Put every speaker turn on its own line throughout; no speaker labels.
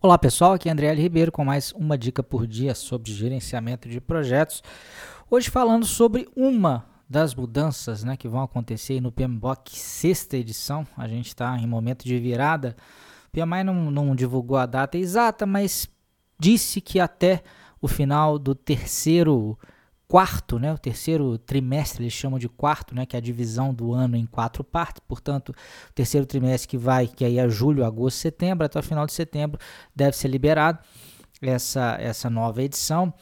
Olá pessoal, aqui é André L. Ribeiro com mais uma dica por dia sobre gerenciamento de projetos. Hoje falando sobre uma das mudanças né, que vão acontecer no PMBOK sexta edição. A gente está em momento de virada. O PMI não, não divulgou a data exata, mas disse que até o final do terceiro quarto, né, o terceiro trimestre, eles chamam de quarto, né, que é a divisão do ano em quatro partes, portanto, o terceiro trimestre que vai, que aí é julho, agosto, setembro, até o final de setembro deve ser liberado essa, essa nova edição.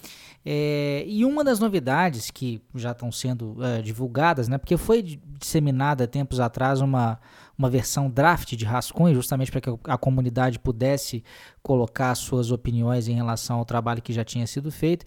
É, e uma das novidades que já estão sendo é, divulgadas, né, porque foi disseminada tempos atrás uma, uma versão draft de rascunho, justamente para que a comunidade pudesse colocar suas opiniões em relação ao trabalho que já tinha sido feito.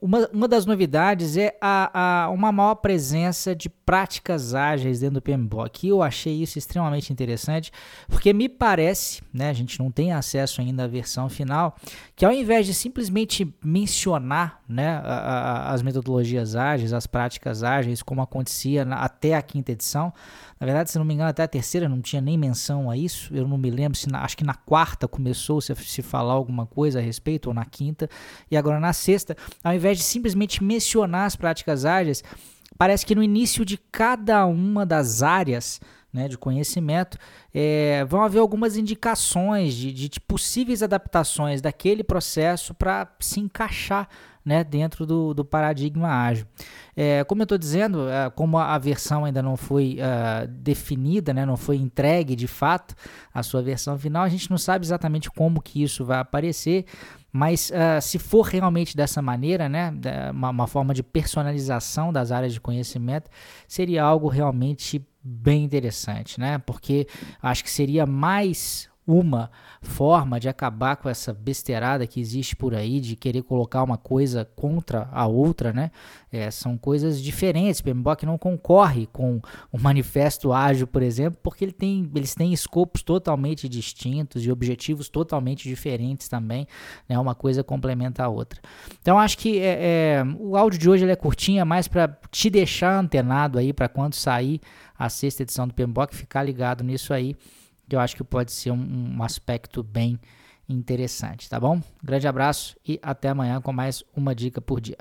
Uma, uma das novidades é a, a, uma maior presença de práticas ágeis dentro do PMBOK. Eu achei isso extremamente interessante, porque me parece, né, a gente não tem acesso ainda à versão final, que ao invés de simplesmente mencionar né, a, a, as metodologias ágeis, as práticas ágeis, como acontecia na, até a quinta edição, na verdade, se não me engano, até a terceira não tinha nem menção a isso. Eu não me lembro se na, acho que na quarta começou -se se falar alguma coisa a respeito, ou na quinta, e agora na sexta, ao invés de simplesmente mencionar as práticas ágeis, parece que no início de cada uma das áreas né, de conhecimento, é, vão haver algumas indicações de, de possíveis adaptações daquele processo para se encaixar né, dentro do, do paradigma ágil. É, como eu estou dizendo, é, como a, versão ainda não foi uh, definida, né, não foi entregue de fato a sua versão final, a gente não sabe exatamente como que isso vai aparecer, mas uh, se for realmente dessa maneira, né, uma, uma forma de personalização das áreas de conhecimento, seria algo realmente bem interessante, né? Porque acho que seria mais uma forma de acabar com essa besteirada que existe por aí de querer colocar uma coisa contra a outra, né? É, são coisas diferentes. O PMBOK não concorre com o Manifesto Ágil, por exemplo, porque ele tem, eles têm escopos totalmente distintos e objetivos totalmente diferentes também. Né? Uma coisa complementa a outra. Então acho que é, é, o áudio de hoje é curtinho, é mais para te deixar antenado aí para quando sair a sexta edição do PMBOK, ficar ligado nisso aí eu acho que pode ser um, um aspecto bem interessante, tá bom? Grande abraço e até amanhã com mais uma dica por dia.